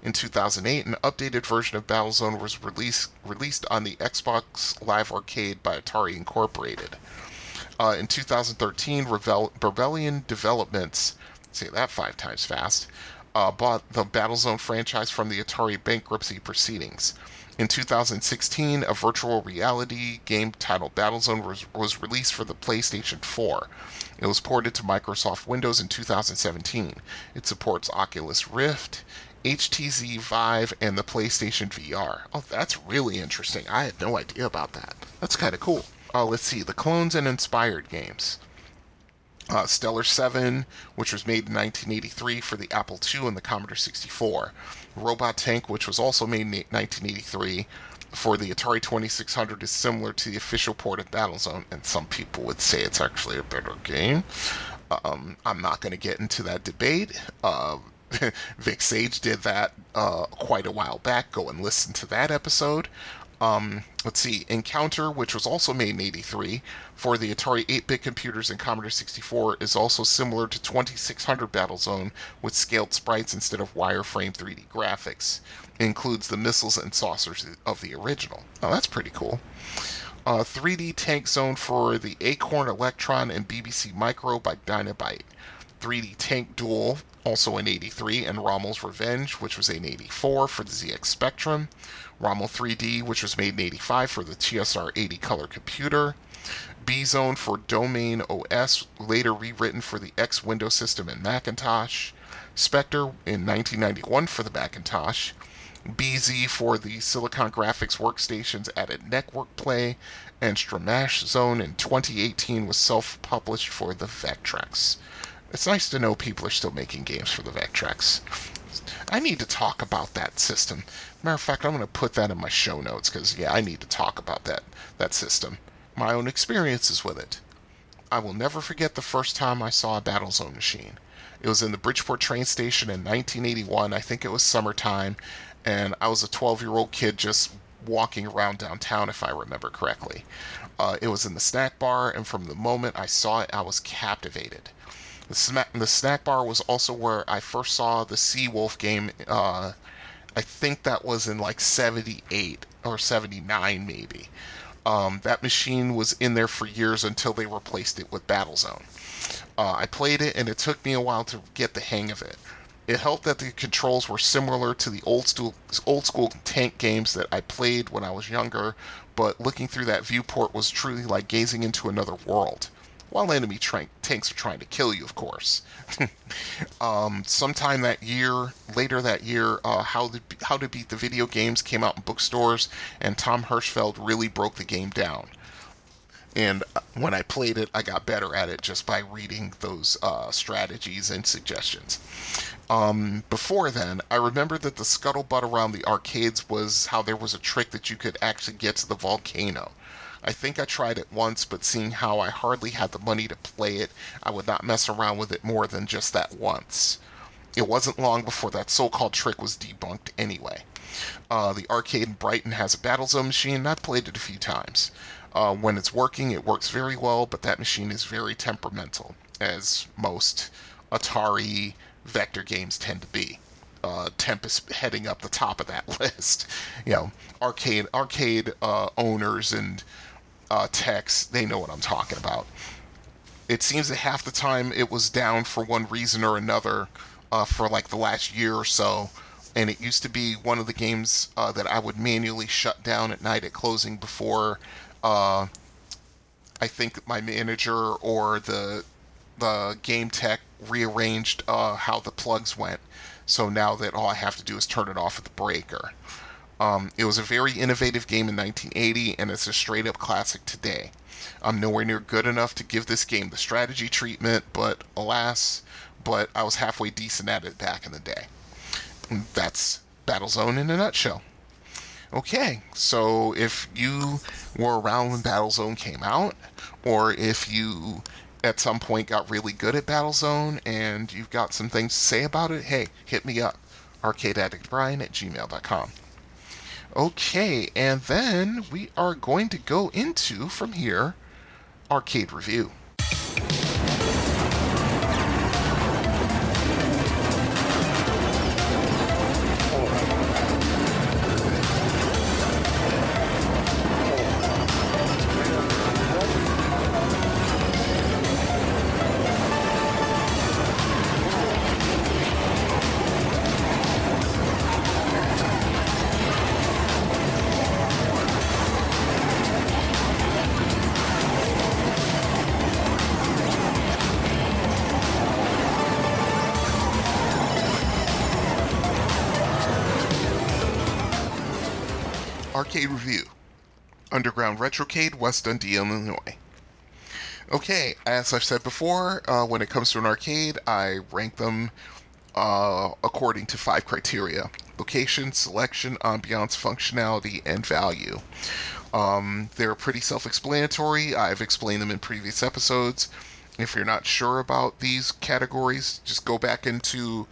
In 2008, an updated version of Battlezone was released released on the Xbox Live Arcade by Atari Incorporated. Uh, in 2013, Revel- Rebellion Developments, say that five times fast, uh, bought the Battlezone franchise from the Atari bankruptcy proceedings. In 2016, a virtual reality game titled Battlezone was, was released for the PlayStation 4. It was ported to Microsoft Windows in 2017. It supports Oculus Rift, HTC Vive, and the PlayStation VR. Oh, that's really interesting. I had no idea about that. That's kind of cool. Uh, let's see, the clones and inspired games. Uh, Stellar 7, which was made in 1983 for the Apple II and the Commodore 64. Robot Tank, which was also made in 1983 for the Atari 2600, is similar to the official port of Battlezone, and some people would say it's actually a better game. Um, I'm not going to get into that debate. Uh, Vic Sage did that uh, quite a while back. Go and listen to that episode. Um, let's see, Encounter, which was also made in 83 for the Atari 8 bit computers and Commodore 64, is also similar to 2600 Battlezone with scaled sprites instead of wireframe 3D graphics. It includes the missiles and saucers of the original. Oh, that's pretty cool. Uh, 3D Tank Zone for the Acorn Electron and BBC Micro by Dynabyte. 3D Tank Duel also in 83, and Rommel's Revenge, which was in 84 for the ZX Spectrum, Rommel 3D, which was made in 85 for the TRS 80 color computer, B Zone for Domain OS, later rewritten for the X Window system and Macintosh, Spectre in 1991 for the Macintosh, BZ for the Silicon Graphics workstations added Network Play, and Stramash Zone in 2018 was self published for the Vectrex. It's nice to know people are still making games for the Vectrex. I need to talk about that system. Matter of fact, I'm going to put that in my show notes because, yeah, I need to talk about that, that system. My own experiences with it. I will never forget the first time I saw a Battlezone machine. It was in the Bridgeport train station in 1981. I think it was summertime, and I was a 12 year old kid just walking around downtown, if I remember correctly. Uh, it was in the snack bar, and from the moment I saw it, I was captivated. The, sma- the snack bar was also where I first saw the Seawolf game uh, I think that was in like 78 or 79 maybe. Um, that machine was in there for years until they replaced it with Battlezone. Uh, I played it and it took me a while to get the hang of it. It helped that the controls were similar to the old old school tank games that I played when I was younger, but looking through that viewport was truly like gazing into another world. While enemy tra- tanks are trying to kill you, of course. um, sometime that year, later that year, uh, How to How to Beat the Video Games came out in bookstores, and Tom Hirschfeld really broke the game down and uh, when I played it, I got better at it just by reading those uh, strategies and suggestions. Um, before then, I remember that the scuttlebutt around the arcades was how there was a trick that you could actually get to the volcano. I think I tried it once, but seeing how I hardly had the money to play it, I would not mess around with it more than just that once. It wasn't long before that so called trick was debunked anyway. Uh, the arcade in Brighton has a Battlezone machine, and I've played it a few times. Uh, when it's working, it works very well, but that machine is very temperamental, as most Atari vector games tend to be. Uh, Tempest heading up the top of that list. You know, arcade arcade uh, owners and uh, techs, they know what I'm talking about. It seems that half the time it was down for one reason or another uh, for like the last year or so, and it used to be one of the games uh, that I would manually shut down at night at closing before uh, I think my manager or the the game tech rearranged uh, how the plugs went. So now that all I have to do is turn it off at the breaker. Um, it was a very innovative game in 1980, and it's a straight up classic today. I'm nowhere near good enough to give this game the strategy treatment, but alas, but I was halfway decent at it back in the day. That's Battlezone in a nutshell. Okay, so if you were around when Battlezone came out, or if you at some point got really good at Battlezone and you've got some things to say about it, hey, hit me up. ArcadeAddictBrian at gmail.com. Okay, and then we are going to go into, from here, Arcade Review. Retrocade, West Dundee, Illinois. Okay, as I've said before, uh, when it comes to an arcade, I rank them uh, according to five criteria location, selection, ambiance, functionality, and value. Um, they're pretty self explanatory. I've explained them in previous episodes. If you're not sure about these categories, just go back into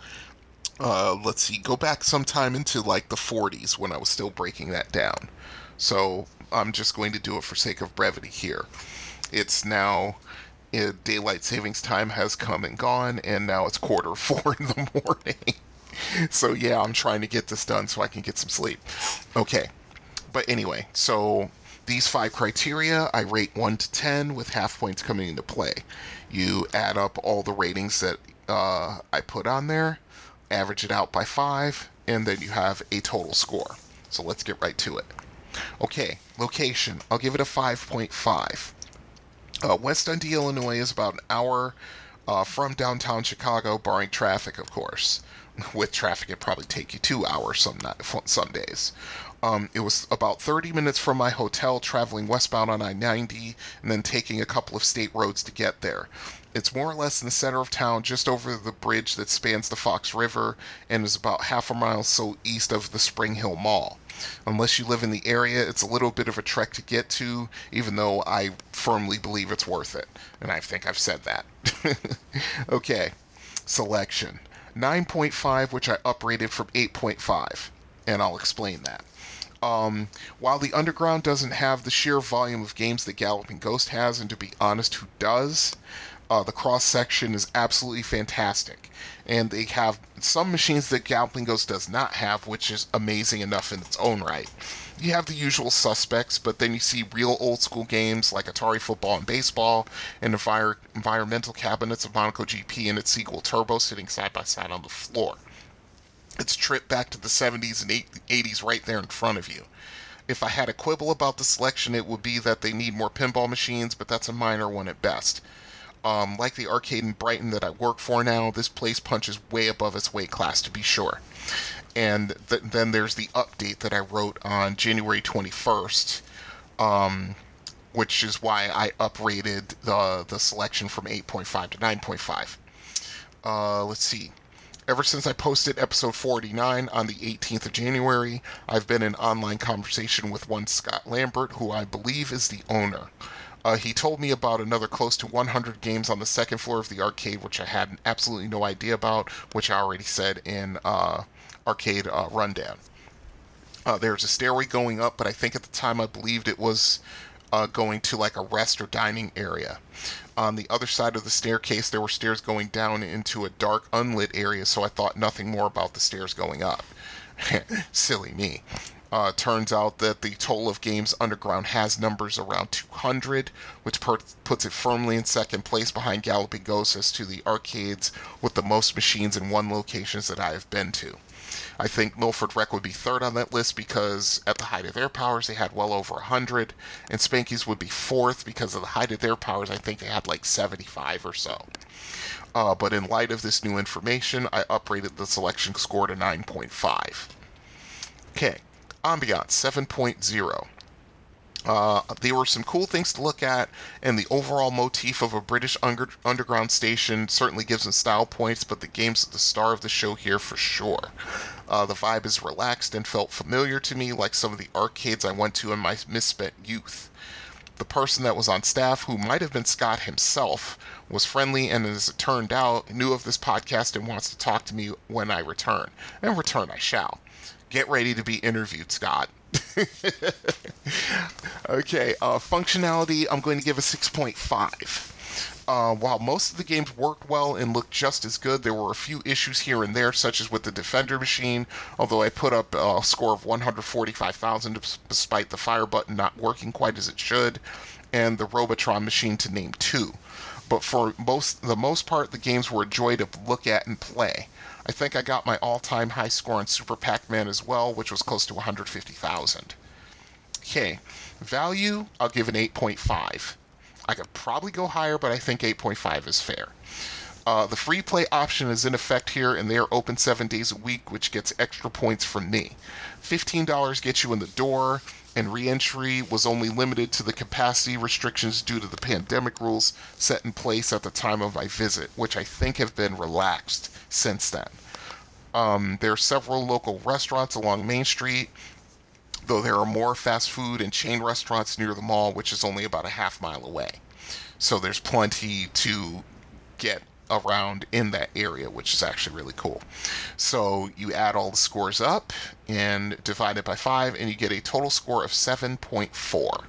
uh, let's see, go back sometime into like the 40s when I was still breaking that down. So I'm just going to do it for sake of brevity here. It's now uh, daylight savings time has come and gone, and now it's quarter four in the morning. so yeah, I'm trying to get this done so I can get some sleep. Okay, but anyway, so these five criteria I rate 1 to 10 with half points coming into play. You add up all the ratings that uh, I put on there average it out by five, and then you have a total score. So let's get right to it. Okay, location. I'll give it a 5.5. Uh, West Dundee, Illinois is about an hour uh, from downtown Chicago, barring traffic, of course. With traffic, it'd probably take you two hours some some days. Um, it was about 30 minutes from my hotel, traveling westbound on I 90, and then taking a couple of state roads to get there. It's more or less in the center of town, just over the bridge that spans the Fox River, and is about half a mile so east of the Spring Hill Mall. Unless you live in the area, it's a little bit of a trek to get to, even though I firmly believe it's worth it. And I think I've said that. okay, selection 9.5, which I uprated from 8.5, and I'll explain that. Um, while the Underground doesn't have the sheer volume of games that Galloping Ghost has, and to be honest, who does? Uh, the cross section is absolutely fantastic, and they have some machines that Galloping Ghost does not have, which is amazing enough in its own right. You have the usual suspects, but then you see real old school games like Atari Football and Baseball, and envir- environmental cabinets of Monaco GP and its sequel Turbo sitting side by side on the floor. It's a trip back to the 70s and 80s right there in front of you. If I had a quibble about the selection, it would be that they need more pinball machines, but that's a minor one at best. Um, like the arcade in Brighton that I work for now, this place punches way above its weight class, to be sure. And th- then there's the update that I wrote on January 21st, um, which is why I uprated the, the selection from 8.5 to 9.5. Uh, let's see. Ever since I posted episode 49 on the 18th of January, I've been in online conversation with one Scott Lambert, who I believe is the owner. Uh, he told me about another close to 100 games on the second floor of the arcade, which I had absolutely no idea about, which I already said in uh, Arcade uh, Rundown. Uh, there's a stairway going up, but I think at the time I believed it was uh, going to like a rest or dining area. On the other side of the staircase, there were stairs going down into a dark, unlit area, so I thought nothing more about the stairs going up. Silly me. Uh, turns out that the total of games underground has numbers around 200, which per- puts it firmly in second place behind Galloping Ghost as to the arcades with the most machines in one locations that I have been to. I think Milford Rec would be third on that list because at the height of their powers they had well over 100, and Spanky's would be fourth because of the height of their powers I think they had like 75 or so. Uh, but in light of this new information, I uprated the selection score to 9.5. Okay, Ambiance 7.0. Uh, there were some cool things to look at, and the overall motif of a British under- underground station certainly gives them style points, but the game's the star of the show here for sure. Uh, the vibe is relaxed and felt familiar to me, like some of the arcades I went to in my misspent youth. The person that was on staff, who might have been Scott himself, was friendly and, as it turned out, knew of this podcast and wants to talk to me when I return. And return I shall. Get ready to be interviewed, Scott. okay, uh, functionality, I'm going to give a 6.5. Uh, while most of the games worked well and looked just as good, there were a few issues here and there, such as with the Defender machine, although I put up a score of 145,000 despite the fire button not working quite as it should, and the Robotron machine to name two. But for most the most part, the games were a joy to look at and play. I think I got my all-time high score on Super Pac-Man as well, which was close to 150,000. Okay, value, I'll give an 8.5. I could probably go higher, but I think 8.5 is fair. Uh, the free play option is in effect here, and they are open seven days a week, which gets extra points from me. $15 gets you in the door, and reentry was only limited to the capacity restrictions due to the pandemic rules set in place at the time of my visit, which I think have been relaxed since then. Um, there are several local restaurants along Main Street, though there are more fast food and chain restaurants near the mall, which is only about a half mile away. So there's plenty to get around in that area, which is actually really cool. So you add all the scores up and divide it by 5, and you get a total score of 7.4.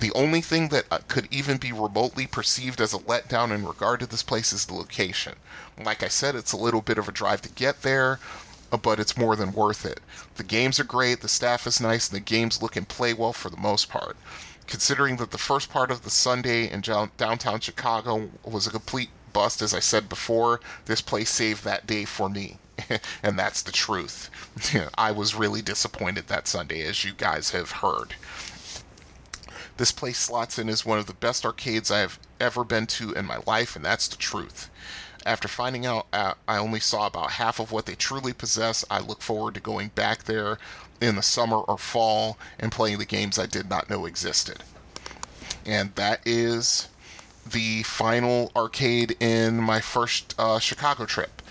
The only thing that uh, could even be remotely perceived as a letdown in regard to this place is the location. Like I said, it's a little bit of a drive to get there, uh, but it's more than worth it. The games are great, the staff is nice, and the games look and play well for the most part. Considering that the first part of the Sunday in downtown Chicago was a complete bust, as I said before, this place saved that day for me. and that's the truth. I was really disappointed that Sunday, as you guys have heard. This place slots in as one of the best arcades I have ever been to in my life, and that's the truth. After finding out uh, I only saw about half of what they truly possess, I look forward to going back there in the summer or fall and playing the games I did not know existed. And that is the final arcade in my first uh, Chicago trip.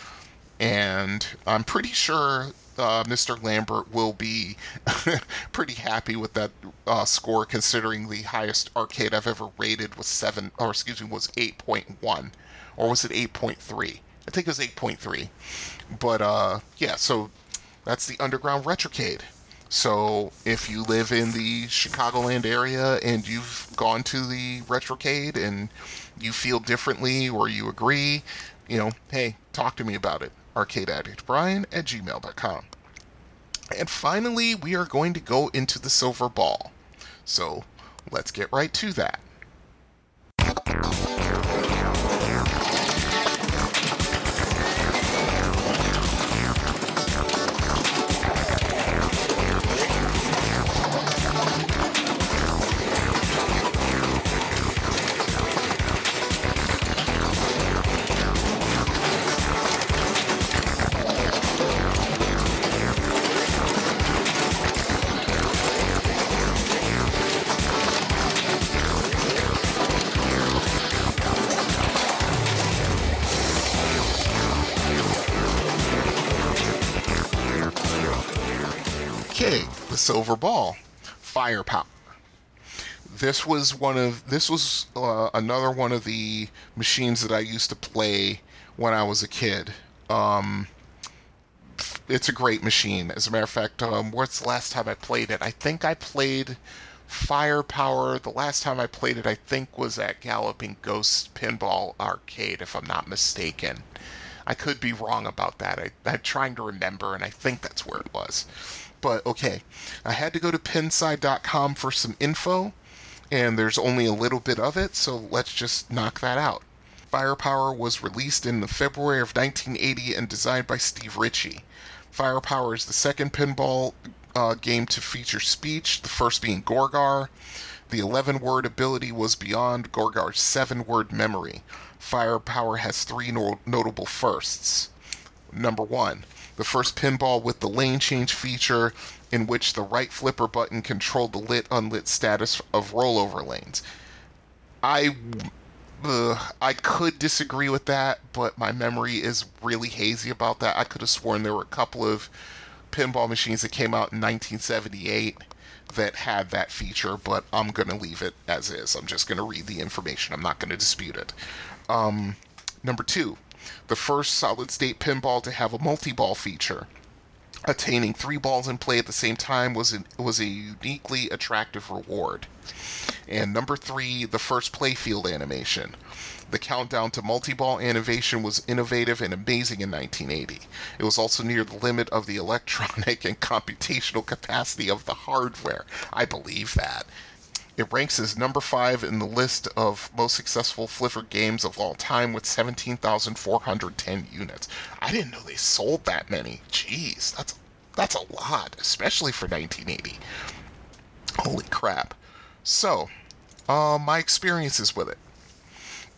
And I'm pretty sure uh, Mr. Lambert will be pretty happy with that uh, score, considering the highest arcade I've ever rated was seven, or excuse me, was eight point one, or was it eight point three? I think it was eight point three. But uh, yeah, so that's the Underground Retrocade. So if you live in the Chicagoland area and you've gone to the Retrocade and you feel differently or you agree, you know, hey, talk to me about it. ArcadeAddictBrian at gmail.com. And finally, we are going to go into the silver ball. So let's get right to that. Firepower. This was one of this was uh, another one of the machines that I used to play when I was a kid. Um, it's a great machine. As a matter of fact, um, what's the last time I played it? I think I played Firepower. The last time I played it, I think, was at Galloping Ghost Pinball Arcade, if I'm not mistaken. I could be wrong about that. I, I'm trying to remember, and I think that's where it was. But okay, I had to go to pinside.com for some info, and there's only a little bit of it, so let's just knock that out. Firepower was released in the February of 1980 and designed by Steve Ritchie. Firepower is the second pinball uh, game to feature speech, the first being Gorgar. The 11 word ability was beyond Gorgar's 7 word memory. Firepower has three no- notable firsts. Number one, the first pinball with the lane change feature, in which the right flipper button controlled the lit unlit status of rollover lanes. I uh, I could disagree with that, but my memory is really hazy about that. I could have sworn there were a couple of pinball machines that came out in 1978 that had that feature, but I'm going to leave it as is. I'm just going to read the information. I'm not going to dispute it. Um, number two, the first solid state pinball to have a multi ball feature. Attaining three balls in play at the same time was, an, was a uniquely attractive reward. And number three, the first playfield animation. The countdown to multi ball animation was innovative and amazing in 1980. It was also near the limit of the electronic and computational capacity of the hardware. I believe that. It ranks as number five in the list of most successful flipper games of all time with 17,410 units. I didn't know they sold that many. Jeez, that's that's a lot, especially for 1980. Holy crap. So, uh, my experiences with it.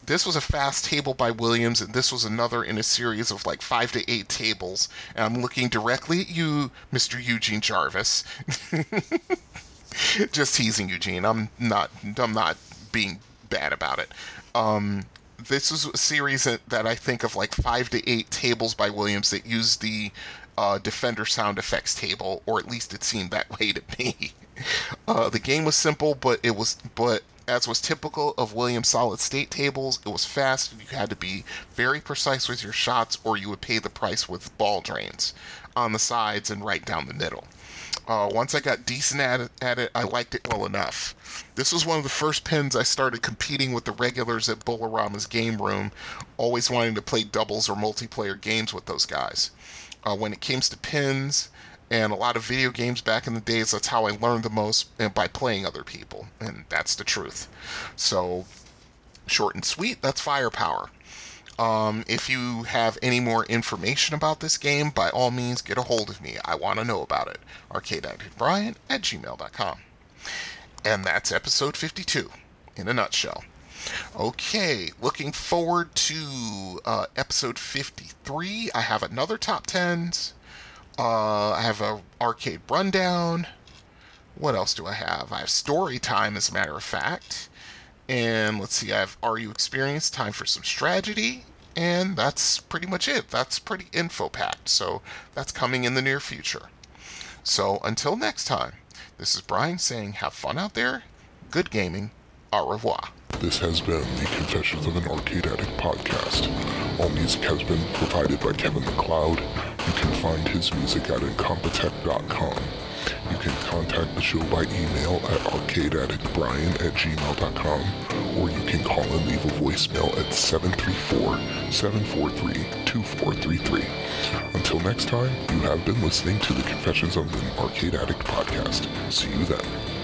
This was a fast table by Williams, and this was another in a series of like five to eight tables. And I'm looking directly at you, Mr. Eugene Jarvis. Just teasing Eugene. I'm not. I'm not being bad about it. Um, this was a series that, I think of like five to eight tables by Williams that used the uh, Defender sound effects table, or at least it seemed that way to me. Uh, the game was simple, but it was but as was typical of Williams solid state tables, it was fast. You had to be very precise with your shots, or you would pay the price with ball drains on the sides and right down the middle. Uh, once I got decent at it, at it, I liked it well enough. This was one of the first pins I started competing with the regulars at Bolorama's game room, always wanting to play doubles or multiplayer games with those guys. Uh, when it came to pins and a lot of video games back in the days, that's how I learned the most and by playing other people, and that's the truth. So, short and sweet, that's firepower. Um, if you have any more information about this game, by all means, get a hold of me. I want to know about it. ArcadeAddictBrian at gmail.com. And that's episode 52 in a nutshell. Okay, looking forward to uh, episode 53. I have another top 10s. Uh, I have a arcade rundown. What else do I have? I have story time, as a matter of fact. And let's see, I have Are You Experienced? Time for some strategy. And that's pretty much it. That's pretty info packed. So that's coming in the near future. So until next time, this is Brian saying have fun out there, good gaming, au revoir. This has been the Confessions of an Arcade Addict podcast. All music has been provided by Kevin MacLeod. You can find his music at incompetech.com. You can contact the show by email at arcadeaddictbrian at gmail.com or you can call and leave a voicemail at 734-743-2433. Until next time, you have been listening to the Confessions of an Arcade Addict podcast. See you then.